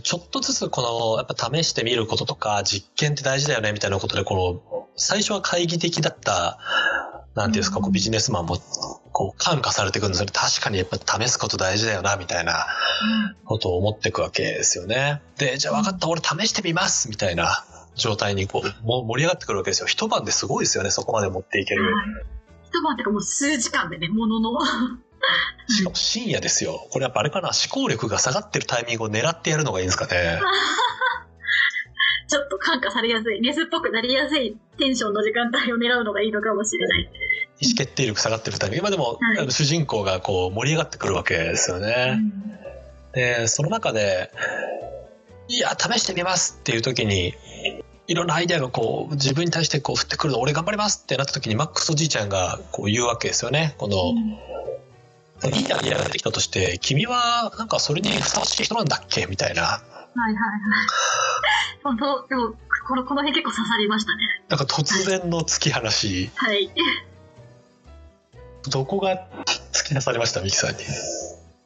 ちょっとずつこの、やっぱ試してみることとか、実験って大事だよねみたいなことで、この、最初は懐疑的だった、なんていうんですか、こうビジネスマンも、こう感化されてくるんですよね。確かにやっぱ試すこと大事だよな、みたいなことを思っていくわけですよね。で、じゃあ分かった、俺試してみますみたいな状態にこう、も盛り上がってくるわけですよ。一晩ですごいですよね、そこまで持っていける。一晩っていうかもう数時間でね、ものの。しかも深夜ですよ。これやっぱあれかな、思考力が下がってるタイミングを狙ってやるのがいいんですかね。ちょっと感化されやすい、メスっぽくなりやすいテンションの時間帯を狙うのがいいのかもしれない。意思決定力下がってるタイミング。今でも、はい、主人公がこう盛り上がってくるわけですよね。うん、で、その中で、いや、試してみますっていう時に、いろんなアイデアがこう自分に対してこう降ってくるの俺頑張りますってなった時にマックスおじいちゃんがこう言うわけですよね。この、うんいいアイデアが出てきたとして、君はなんかそれにふさわしい人なんだっけみたいな。はいはいはい。本当、でも、この、この辺結構刺さりましたね。なんか突然の突き放し。はい。どこが突き出されました、ミキさんに？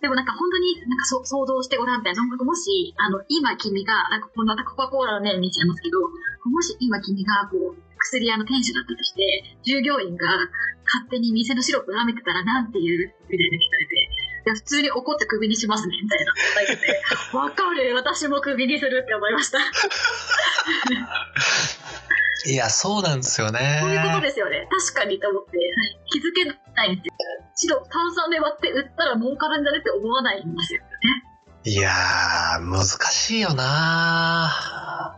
でもなんか本当になんかそ想像してごらんみたいな。もし、あの、今君が、なんかこのまたコカ・コーラのね、見ちゃいますけど、もし今君がこう、薬屋の店主だったとして、従業員が勝手に店のシロップ舐めてたらなんて言うみたいな聞かれて、いや、普通に怒ってクビにしますね、みたいな答えて、わかる、私もクビにするって思いました。いや、そうなんですよね。そういうことですよね。確かにと思って、はい、気づけないんですよ。白、炭酸で割って売ったら儲かるんじゃねって思わないんですよね。いやー、難しいよな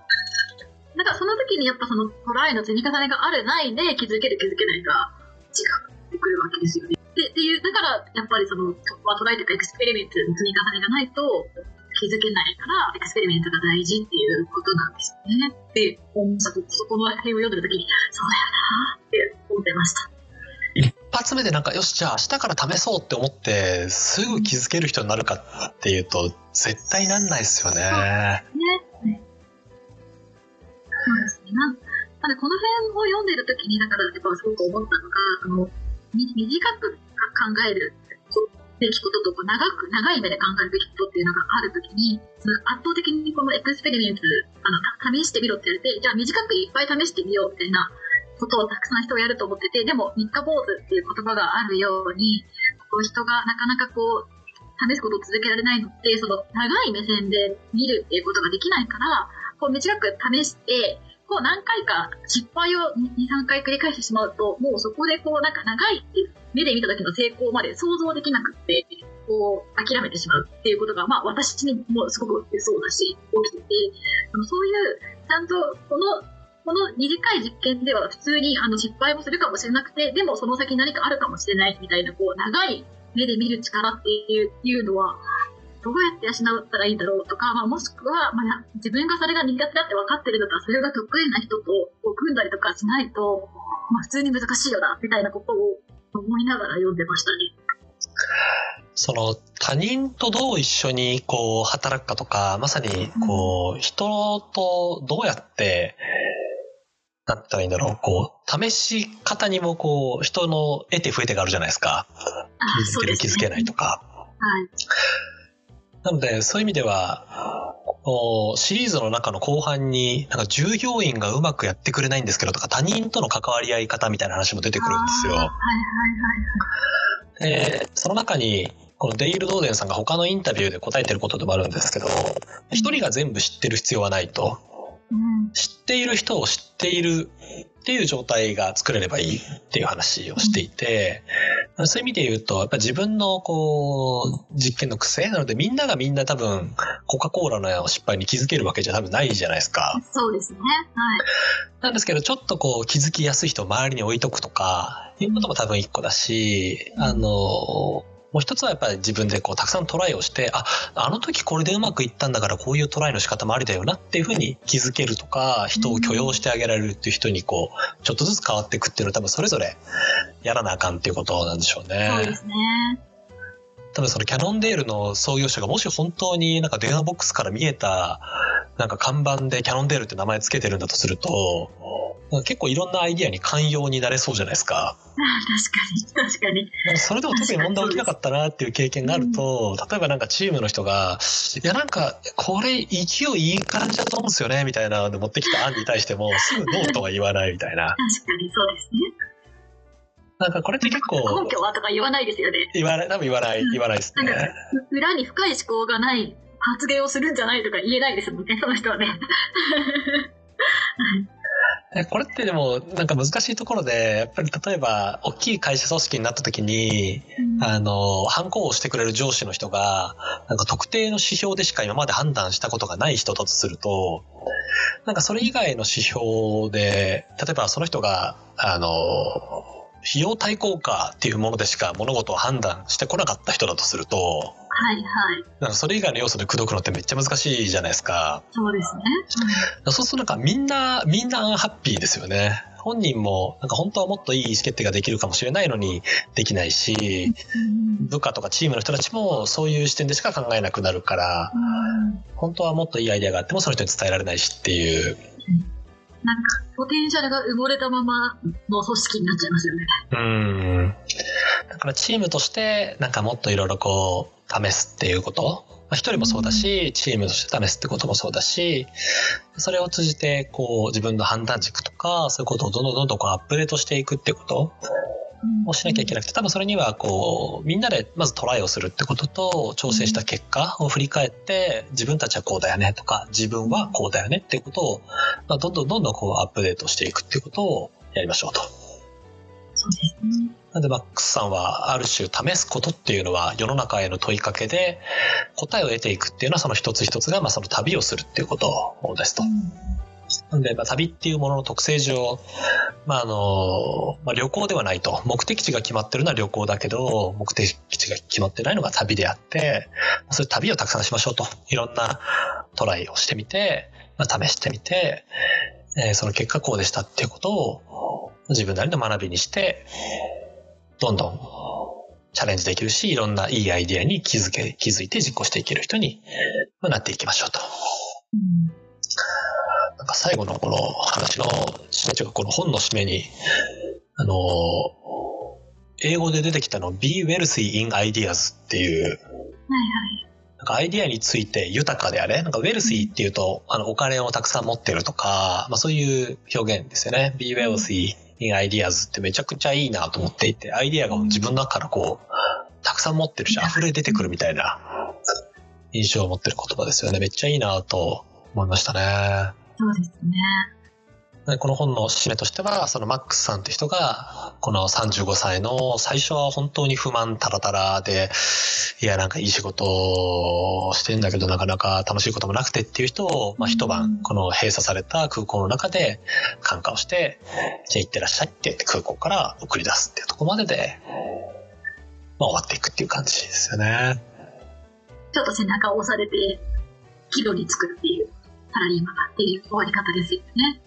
なんかその時にやっぱそのトライの積み重ねがあるないで気づける気づけないが違ってくるわけですよね。でっていうだからやっぱりその、まあ、トライとか experiment の積み重ねがないと気づけないから experiment が大事っていうことなんですね。で思ったそこの辺を読んでる時にそうだよなって思ってました。一発目でなんかよしじゃあ明日から試そうって思ってすぐ気づける人になるかっていうと絶対なんないですよね。ねそうですね。なんなこの辺を読んでる時に、だからやっぱすごく思ったのが、あの、短く考えるべきことと長く、長い目で考えるべきことっていうのがあるときに、その圧倒的にこのエクスペリメント、あの、試してみろって言われて、じゃあ短くいっぱい試してみようみたいなことをたくさん人がやると思ってて、でも三日坊主っていう言葉があるように、こう人がなかなかこう、試すことを続けられないのって、その長い目線で見るっていうことができないから、こう短く試して、こう何回か失敗を2、3回繰り返してしまうと、もうそこでこうなんか長い目で見た時の成功まで想像できなくて、こう諦めてしまうっていうことが、まあ私にもすごくそうだし、起きてて、そういう、ちゃんとこの、この短い実験では普通にあの失敗もするかもしれなくて、でもその先何かあるかもしれないみたいな、こう長い目で見る力っていうのは、どうやって養ったらいいんだろうとか、まあ、もしくは、まあ、自分がそれが苦手だって分かってるんだったら、それが得意な人と組んだりとかしないと、まあ、普通に難しいよな、みたいなことを思いながら読んでましたね。その他人とどう一緒にこう働くかとか、まさにこう人とどうやって、なんて言ったらいいんだろう、こう、試し方にもこう、人の得て増えてがあるじゃないですか。気づける、気づけないとか。はい。なので、そういう意味では、シリーズの中の後半に、なんか従業員がうまくやってくれないんですけどとか、他人との関わり合い方みたいな話も出てくるんですよ。はいはいはいはい。で、その中に、このデイル・ドーデンさんが他のインタビューで答えてることでもあるんですけど、一人が全部知ってる必要はないと。知っている人を知っているっていう状態が作れればいいっていう話をしていて、そういう意味で言うと、やっぱ自分のこう、実験の癖なので、みんながみんな多分、コカ・コーラの失敗に気づけるわけじゃ多分ないじゃないですか。そうですね。はい。なんですけど、ちょっとこう、気づきやすい人を周りに置いとくとか、いうことも多分一個だし、あの、もう一つはやっぱり自分でこうたくさんトライをして、あ、あの時これでうまくいったんだからこういうトライの仕方もありだよなっていうふうに気づけるとか、人を許容してあげられるっていう人にこう、ちょっとずつ変わっていくっていうのは多分それぞれやらなあかんっていうことなんでしょうね。そうですね。多分そのキャノンデールの創業者がもし本当になんか電話ボックスから見えたなんか看板でキャノンデールって名前つけてるんだとすると、結構いろんなアイディアに寛容になれそうじゃないですか。確かに、確かに。それでも特に問題起きなかったなっていう経験があると、例えばなんかチームの人が、いやなんか、これ勢いいい感じだと思うんですよね、みたいなので持ってきた案に対しても、すぐノーとは言わないみたいな。確かにそうですね。なんかこれって結構。根拠はとか言わないですよね。言わない、多分言わない、言わないですね。裏に深い思考がない発言をするんじゃないとか言えないですもんね、その人はね。これってでもなんか難しいところでやっぱり例えば大きい会社組織になった時に、うん、あの反抗をしてくれる上司の人がなんか特定の指標でしか今まで判断したことがない人だとするとなんかそれ以外の指標で例えばその人があの費用対効果っていうものでしか物事を判断してこなかった人だとすると、はいはい。なんかそれ以外の要素で口説くのってめっちゃ難しいじゃないですか。そうですね。うん、そうするとなんかみんな、みんなアンハッピーですよね。本人もなんか本当はもっといい意思決定ができるかもしれないのにできないし、部下とかチームの人たちもそういう視点でしか考えなくなるから、本当はもっといいアイデアがあってもその人に伝えられないしっていう。なんか、ポテンシャルが埋もれたままの組織になっちゃいますよね。うん。だからチームとして、なんかもっといろいろこう、試すっていうこと。まあ、一人もそうだし、チームとして試すってこともそうだし、それを通じて、こう、自分の判断軸とか、そういうことをどんどんどんどんこうアップデートしていくってことをしなきゃいけなくて、多分それにはこう、みんなでまずトライをするってことと、調整した結果を振り返って、自分たちはこうだよねとか、自分はこうだよねっていうことを、まあ、どんどんどんどんこうアップデートしていくっていうことをやりましょうと。そうですね。なんでマックスさんはある種試すことっていうのは世の中への問いかけで答えを得ていくっていうのはその一つ一つがまあその旅をするっていうことですと。うんなんで、まあ、旅っていうものの特性上、まあ、あの、まあ、旅行ではないと。目的地が決まってるのは旅行だけど、目的地が決まってないのが旅であって、そういう旅をたくさんしましょうと。いろんなトライをしてみて、まあ、試してみて、えー、その結果こうでしたっていうことを自分なりの学びにして、どんどんチャレンジできるし、いろんないいアイディアに気づけ、気づいて実行していける人になっていきましょうと。うんなんか最後のこの話の締めというかこの本の締めに、あの、英語で出てきたの Be wealthy in ideas っていう、はいはい。なんかアイディアについて豊かであれなんかウェルシーっていうと、あの、お金をたくさん持ってるとか、まあそういう表現ですよね。Be wealthy in ideas ってめちゃくちゃいいなと思っていて、アイディアが自分の中からこう、たくさん持ってるし、溢れ出てくるみたいな印象を持ってる言葉ですよね。めっちゃいいなと思いましたね。そうですね。この本の締めとしては、そのマックスさんって人が、この35歳の最初は本当に不満タラタラで、いや、なんかいい仕事をしてんだけど、なかなか楽しいこともなくてっていう人を、まあ一晩、この閉鎖された空港の中で感化をして、じゃあ行ってらっしゃいって空港から送り出すっていうところまでで、まあ終わっていくっていう感じですよね。ちょっと背中を押されて、岐路につくっていう。サラリーマンっていう終わり方ですよね。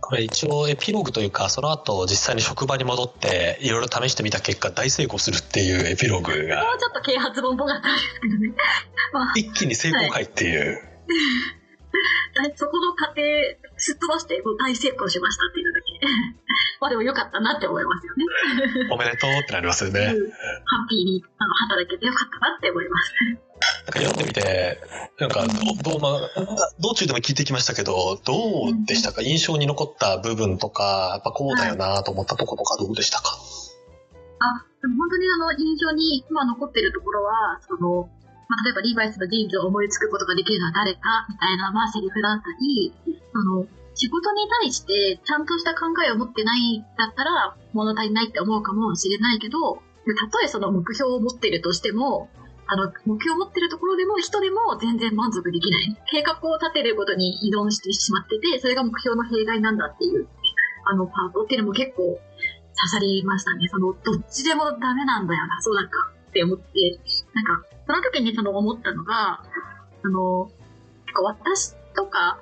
これ一応エピローグというかその後実際に職場に戻っていろいろ試してみた結果大成功するっていうエピローグがもうちょっと啓発本っぽかったんですけどね、まあ、一気に成功回っていう、はい。そこの過程すっ飛ばして大成功しましたっていうのだけ。まあでもよかったなって思いますよね。おめでとうってなりますよね、うん、ハッピーにあの働けてよかったなって思いますなんか読んでみて、なんかどう、まあ、道中でも聞いてきましたけど、どうでしたか、印象に残った部分とか、やっぱこうだよなと思ったところとかどうでしたか、あ、でも本当にあの、印象に今残ってるところは、その、まあ、例えばリーバイスのジーンズを思いつくことができるのは誰かみたいな、まあ、セリフだったり、その、仕事に対してちゃんとした考えを持ってないだったら物足りないって思うかもしれないけど、たとえその目標を持ってるとしても、あの、目標を持ってるところでも人でも全然満足できない。計画を立てることに依存してしまってて、それが目標の弊害なんだっていう、あの、パートっていうのも結構刺さりましたね。その、どっちでもダメなんだよな、そうだかって思って、なんか、その時にその思ったのが、あの、結構私とか、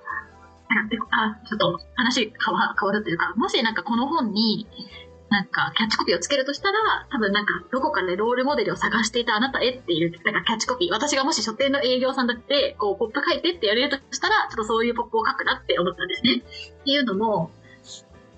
あ、ちょっと話変わ変わるというか、もしなんかこの本に、なんか、キャッチコピーをつけるとしたら、多分なんか、どこかでロールモデルを探していたあなたへっていう、なんかキャッチコピー。私がもし書店の営業さんだって、こう、ポップ書いてって言われるとしたら、ちょっとそういうポップを書くなって思ったんですね。っていうのも、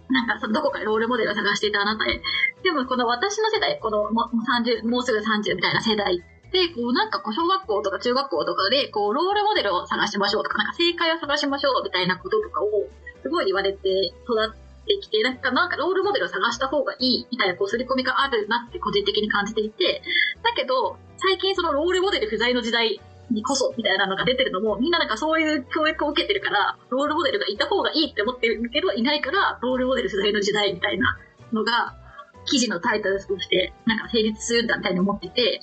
なんか、そのどこかでロールモデルを探していたあなたへ。でも、この私の世代、このもう30、もうすぐ30みたいな世代で、こうなんか小学校とか中学校とかで、こうロールモデルを探しましょうとか、なんか正解を探しましょうみたいなこととかを、すごい言われて育ってきて、なんかなんかロールモデルを探した方がいいみたいなこう刷り込みがあるなって個人的に感じていて、だけど、最近そのロールモデル不在の時代にこそみたいなのが出てるのも、みんななんかそういう教育を受けてるから、ロールモデルがいた方がいいって思ってるけど、いないから、ロールモデル不在の時代みたいなのが、記事のタイトルとして、なんか成立するんだみたいに思ってて、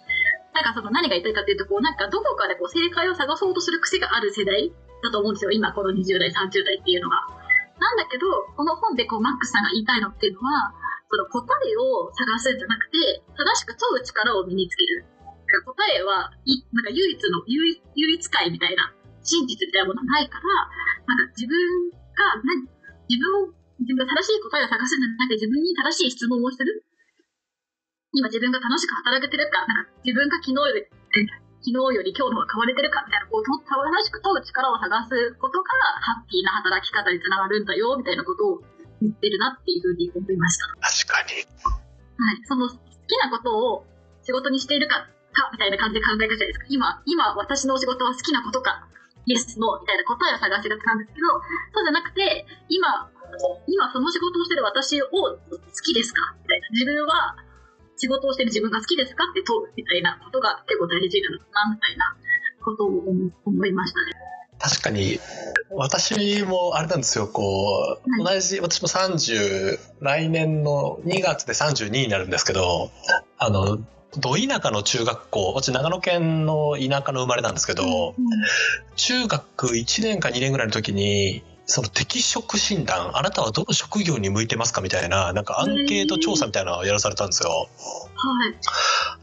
なんかその何が言いたいかっていうと、こうなんかどこかでこう正解を探そうとする癖がある世代だと思うんですよ。今この20代、30代っていうのが。なんだけど、この本でこうマックスさんが言いたいのっていうのは、その答えを探すんじゃなくて、正しく問う力を身につける。答えは、いなんか唯一の唯、唯一解みたいな、真実みたいなものがないから、なんか自分が何、自分を、自分が正しい答えを探すんじゃなくて、自分に正しい質問をする。今自分が楽しく働けてるか、なんか自分が昨日より、昨日より今日の方が変われてるかみたいな、こう、正しく問う力を探すことが、ハッピーな働き方につながるんだよ、みたいなことを言ってるなっていうふうに思いました。確かに。はい。その好きなことを仕事にしているか、か、みたいな感じで考え方じゃないですか。今、今私の仕事は好きなことか、イエス、ノーみたいな答えを探しがちなんですけど、そうじゃなくて、今、今その仕事をしてる私を好きですかみたいな。自分は仕事をしてる自分が好きですか？って問うみたいなことが結構大事なのかなみたいなことを思いましたね。確かに、私もあれなんですよ、こう、同じ、私も30、来年の2月で32になるんですけど、あの、ど田舎の中学校、私長野県の田舎の生まれなんですけど、中学1年か2年ぐらいの時に、その適職診断、あなたはどの職業に向いてますかみたいな、なんかアンケート調査みたいなのをやらされたんですよ。は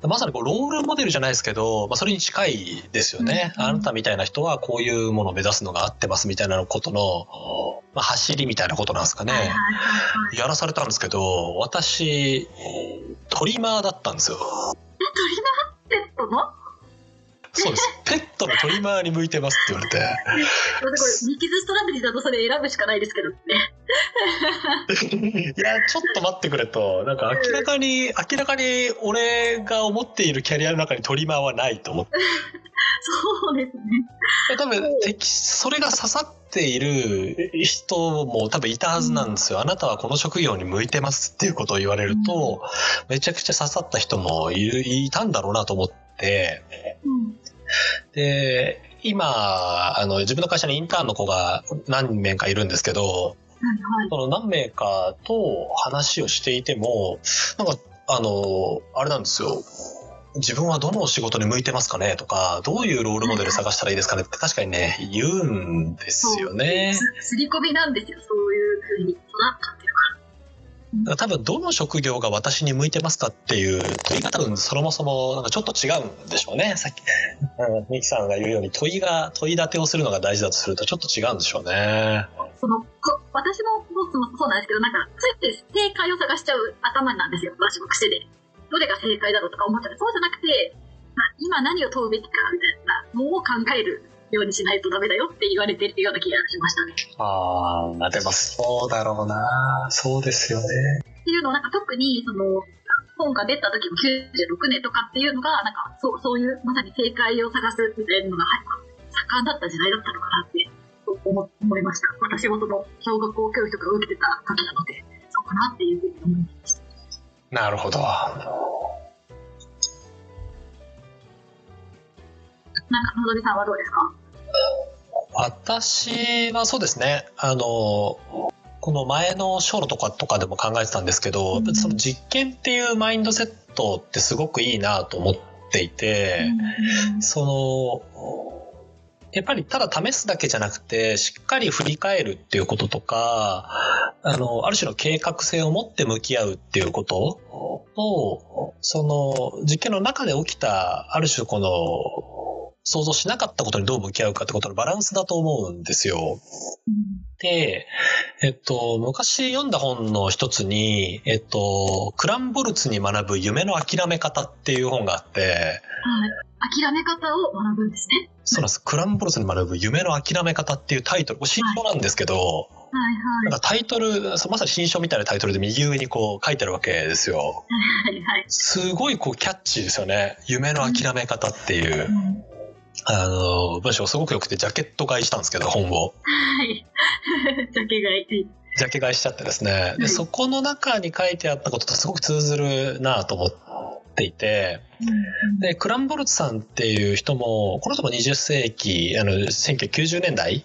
い。まさにこうロールモデルじゃないですけど、まあ、それに近いですよね、うんあなたみたいな人はこういうものを目指すのが合ってますみたいなことの、まあ、走りみたいなことなんですかね。やらされたんですけど、私、トリマーだったんですよ。え、トリマーっての？そうです。ペットのトリマーに向いてますって言われて。これ、 Max Strategy だとそれ選ぶしかないですけどね。いや、ちょっと待ってくれと。なんか明らかに、明らかに俺が思っているキャリアの中にトリマーはないと思って。そうですね。多分、それが刺さっている人も多分いたはずなんですよ。あなたはこの職業に向いてますっていうことを言われると、めちゃくちゃ刺さった人もいたんだろうなと思って、で、今、あの、自分の会社にインターンの子が何名かいるんですけど、はいはい、その何名かと話をしていても、なんか、あの、あれなんですよ。自分はどの仕事に向いてますかね？とか、どういうロールモデル探したらいいですかね？って確かにね、言うんですよね。すり込みなんですよ、そういうふうに。育っちゃってるから。多分どの職業が私に向いてますかっていう問いが多分そもそもなんかちょっと違うんでしょうね。さっき、ミキさんが言うように問いが、問い立てをするのが大事だとするとちょっと違うんでしょうね。その私もそうなんですけど、なんか、ついて正解を探しちゃう頭なんですよ、私も癖で。どれが正解だろうとか思っちゃう。そうじゃなくて、まあ、今何を問うべきかみたいなのを考えるようにしないとダメだよって言われてるような気がしましたね。ああ、でもそうだろうな。そうですよね。っていうのをなんか特にその本が出た時も96年とかっていうのがなんかそうそういうまさに正解を探すみたいなのが盛んだった時代だったのかなって思思いました。私もその小学校教育とか受けてた時なのでそうかなっていうふうに思いました。なるほど。なんか、のぞみさんはどうですか？私はそうですね。あの、この前の章のとかとかでも考えてたんですけど、うん、その実験っていうマインドセットってすごくいいなと思っていて、うん、その、やっぱりただ試すだけじゃなくて、しっかり振り返るっていうこととか、あの、ある種の計画性を持って向き合うっていうことと、その、実験の中で起きた、ある種この、想像しなかったことにどう向き合うかってことのバランスだと思うんですよ。で、えっと、昔読んだ本の一つに、えっと、クランボルツに学ぶ夢の諦め方っていう本があって、はい。諦め方を学ぶんですね。そうなんです。クランボルツに学ぶ夢の諦め方っていうタイトル、新書なんですけど、はいはいはい。なんかタイトル、まさに新書みたいなタイトルで右上にこう書いてあるわけですよ。はいはい。すごいこうキャッチーですよね。夢の諦め方っていう。うんあの、文章すごく良くて、ジャケット買いしたんですけど、本を。はい。ジャケ買い。ジャケ買いしちゃってですね。で、そこの中に書いてあったこととすごく通ずるなと思っていて、で、クランボルツさんっていう人も、この人も20世紀、あの、1990年代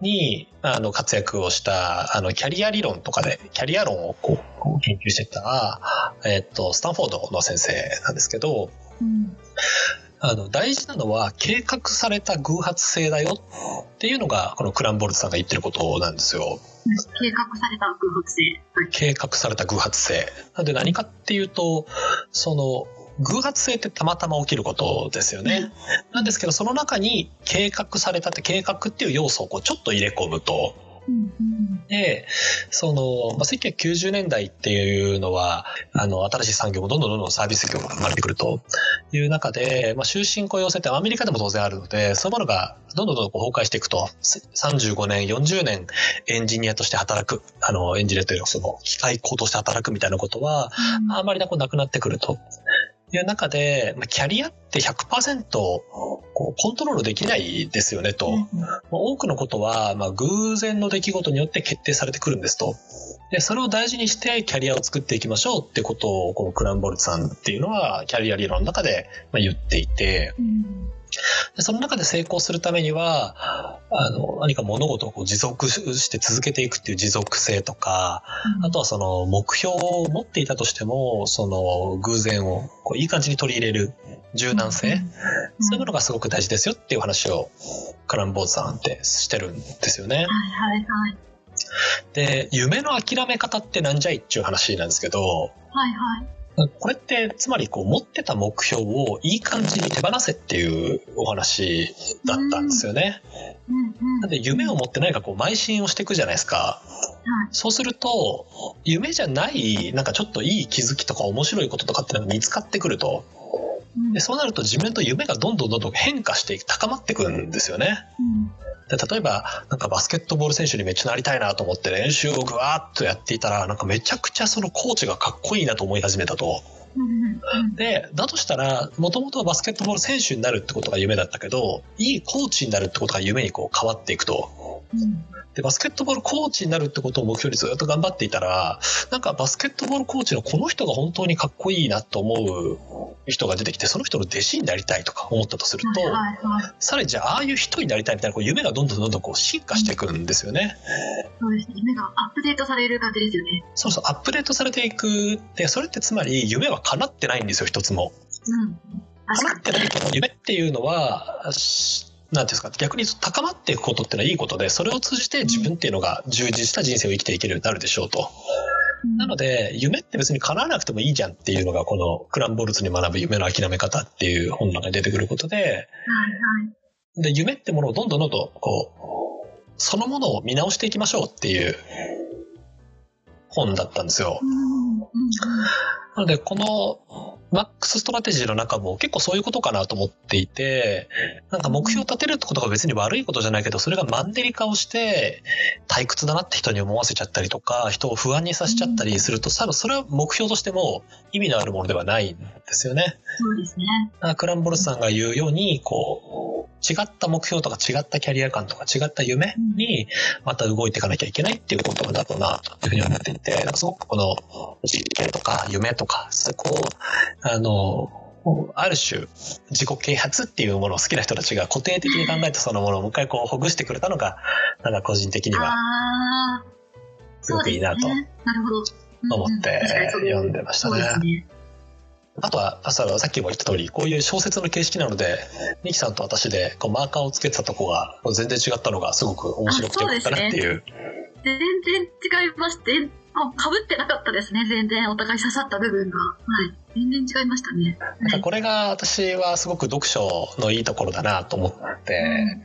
に、あの、活躍をした、あの、キャリア理論とかで、キャリア論をこう、研究してた、えっと、スタンフォードの先生なんですけど、うんあの、大事なのは計画された偶発性だよっていうのが、このクランボルツさんが言ってることなんですよ。計画された偶発性。計画された偶発性。なんで何かっていうと、その、偶発性ってたまたま起きることですよね。なんですけど、その中に計画されたって計画っていう要素をこうちょっと入れ込むと、で、その、まあ、1990年代っていうのは、あの、新しい産業もどんどんどんどんサービス業が生まれてくるという中で、まあ、終身雇用制ってアメリカでも当然あるので、そういうものがどんどんどんどん崩壊していくと、35年、40年エンジニアとして働く、あの、エンジニアというその機械工として働くみたいなことは、あん。まりなくなってくると。いう中で、まあ、キャリアって100%こうコントロールできないですよねと。多くのことは、まあ、偶然の出来事によって決定されてくるんですと。で、それを大事にしてキャリアを作っていきましょうってことを、このクランボルツさんっていうのは、キャリア理論の中で言っていて、うんでその中で成功するためには、あの、何か物事をこう持続して続けていくっていう持続性とか、うん、あとはその目標を持っていたとしても、その偶然をこういい感じに取り入れる柔軟性、うん、そういうものがすごく大事ですよっていう話をカランボーズさんってしてるんですよね。はいはいはい。で、夢の諦め方ってなんじゃいっていう話なんですけど、はいはい。これって、つまりこう持ってた目標をいい感じに手放せっていうお話だったんですよね。なんで夢を持って何かこう邁進をしていくじゃないですか。そうすると、夢じゃない、なんかちょっといい気づきとか面白いこととかってのが見つかってくると。でそうなると自分と夢がどんどんどんどん変化して高まっていくんですよね。で例えば、なんかバスケットボール選手にめっちゃなりたいなと思って練習をぐわーっとやっていたら、なんかめちゃくちゃそのコーチがかっこいいなと思い始めたと。で、だとしたら、もともとはバスケットボール選手になるってことが夢だったけど、いいコーチになるってことが夢にこう変わっていくと。で、バスケットボールコーチになるってことを目標にずっと頑張っていたら、なんかバスケットボールコーチのこの人が本当にかっこいいなと思う人が出てきて、その人の弟子になりたいとか思ったとすると、さらにじゃあ、ああいう人になりたいみたいなこう夢がどんどんどんどんこう進化していくんですよね。そうですね。夢がアップデートされる感じですよね。そうそう、アップデートされていくって、それってつまり夢は叶ってないんですよ、一つも。うん。叶ってないけど、夢っていうのは、なんですか、逆に高まっていくことってのはいいことで、それを通じて自分っていうのが充実した人生を生きていけるようになるでしょうと。なので、夢って別に叶わなくてもいいじゃんっていうのが、このクランボルツに学ぶ夢の諦め方っていう本の中に出てくることで、はいはい、で、夢ってものをどんどんどんどん、こう、そのものを見直していきましょうっていう本だったんですよ。なので、この Max Strategy の中も結構そういうことかなと思っていて、なんか目標を立てるってことが別に悪いことじゃないけど、それがマンネリ化をして、退屈だなって人に思わせちゃったりとか、人を不安にさせちゃったりすると、多分それは目標としても意味のあるものではないんですよね。そうですね。クランボルスさんが言うように、こう、違った目標とか違ったキャリア感とか違った夢にまた動いていかなきゃいけないっていうことだろうなというふうに思っていて、すごくこの実験とか夢とか、そこをあの、ある種、自己啓発っていうものを好きな人たちが固定的に考えたそのものをもう一回こうほぐしてくれたのが、なんか個人的には、すごくいいなと思って読んでましたね。あとは、さっきも言った通り、こういう小説の形式なので、ミキさんと私でこうマーカーをつけてたとこが全然違ったのがすごく面白くてよかったなっていう。全然違いまして、あ、被ってなかったですね、全然お互い刺さった部分が。はい。全然違いましたね。なんかこれが私はすごく読書のいいところだなと思って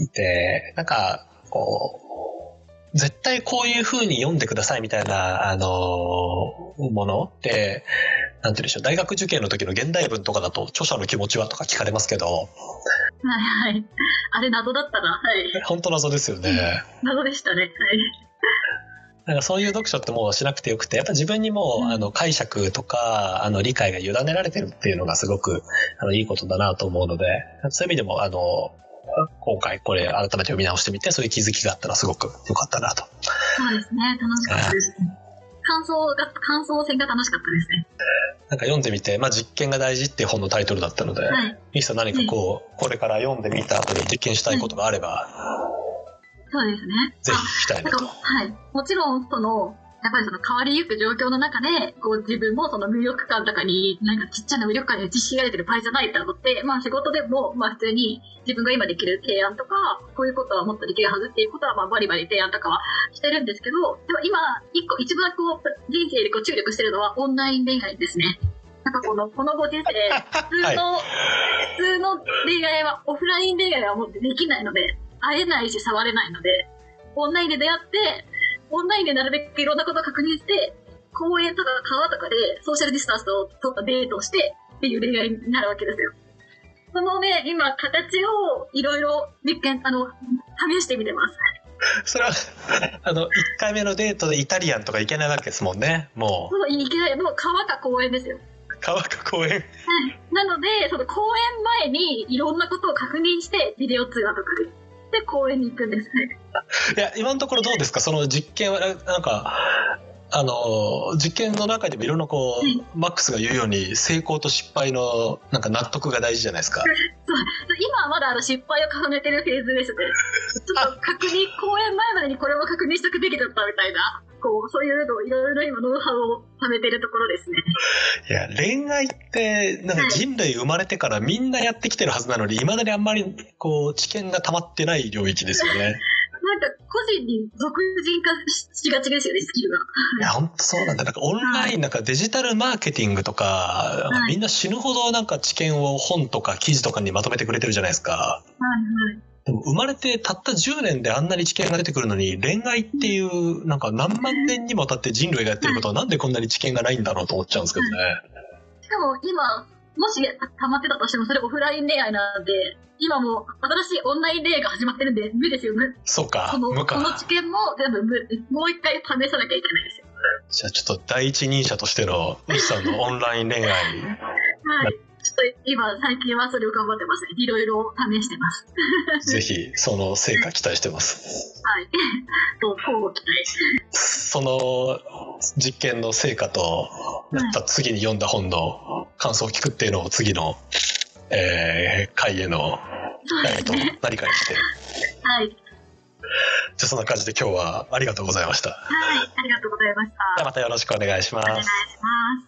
いて、なんかこう、絶対こういう風に読んでくださいみたいな、あの、ものって、なんて言うんでしょう、大学受験の時の現代文とかだと著者の気持ちはとか聞かれますけど、はいはい。あれ謎だったな。はい。本当謎ですよね。謎でしたね。はい。なんかそういう読書ってもうしなくてよくて、やっぱ自分にも、うんあの解釈とか、あの理解が委ねられてるっていうのがすごくあのいいことだなと思うので、そういう意味でも、あの、今回これ改めて読み直してみて、そういう気づきがあったらすごく良かったなと。そうですね。楽しかったです。感想が、感想戦が楽しかったですね。なんか読んでみて、まあ実験が大事っていう本のタイトルだったので、はい。ミキさん何かこう、これから読んでみた後に実験したいことがあれば、そうですね。ぜひ聞きたいなんと。はい。もちろん、その、やっぱりその変わりゆく状況の中で、こう自分もその無力感とかに、なんかちっちゃな無力感に打ちひしがれてる場合じゃないと思って、まあ仕事でも、まあ普通に自分が今できる提案とか、こういうことはもっとできるはずっていうことは、まあバリバリ提案とかはしてるんですけど、でも今、一個一番こう、人生でこう注力してるのはオンライン恋愛ですね。なんかこの、このご時世、普通の、普通の恋愛は、オフライン恋愛はもうできないので、会えないし触れないので、オンラインで出会って、オンラインでなるべくいろんなことを確認して、公園とか川とかでソーシャルディスタンスを取ったデートをしてっていう恋愛になるわけですよ。そのね、今、形をいろいろ実験、あの、試してみてます。それは、あの、1回目のデートでイタリアンとか行けないわけですもんね。ももういけない、もう川か公園ですよ。う、川か公園。はい。なので、その公演前にいろんなことを確認して、ビデオ通話とかで。で、公園に行くんですね。いや、今のところどうですか？その実験は、なんか、あの、実験の中でもいろんなこう、はいマックスが言うように、成功と失敗の、なんか納得が大事じゃないですか。今はまだあの失敗を重ねてるフェーズですね。ちょっと確認、公演前までにこれも確認しとくべきだったみたいな、こう、そういうのをいろいろ今ノウハウを貯めてるところですね。いや、恋愛って、なんか人類生まれてからみんなやってきてるはずなのに、未だにあんまり、こう、知見が溜まってない領域ですよね。なんか個人に俗人化しがちですよね、スキルが。いや、本当そうなんだ。なんかオンライン、なんかデジタルマーケティングとか、いみんな死ぬほどなんか知見を本とか記事とかにまとめてくれてるじゃないですか。はいはい。でも生まれてたった10年であんなに知見が出てくるのに、恋愛っていう、なんか何万年にも経って人類がやってることはなんでこんなに知見がないんだろうと思っちゃうんですけどね。しかも今、もし溜まってたとしてもそれオフライン恋愛なんで、今もう新しいオンライン恋愛が始まってるんで無ですよ、無。そうかこ、の、無このか。知見も全部無。もう一回試さなきゃいけないですよ。じゃあちょっと第一人者としての、西さんのオンライン恋愛、はい。今、最近はそれを頑張ってますね。いろいろ試してます。ぜひその成果期待してます。はい。と、交互期待。その実験の成果と、やった次に読んだ本の感想を聞くっていうのを次の、えー、回への、えーと。何かにして。はい。じゃあそんな感じで今日はありがとうございました。はい。ありがとうございました。またよろしくお願いしますお願いし。ます。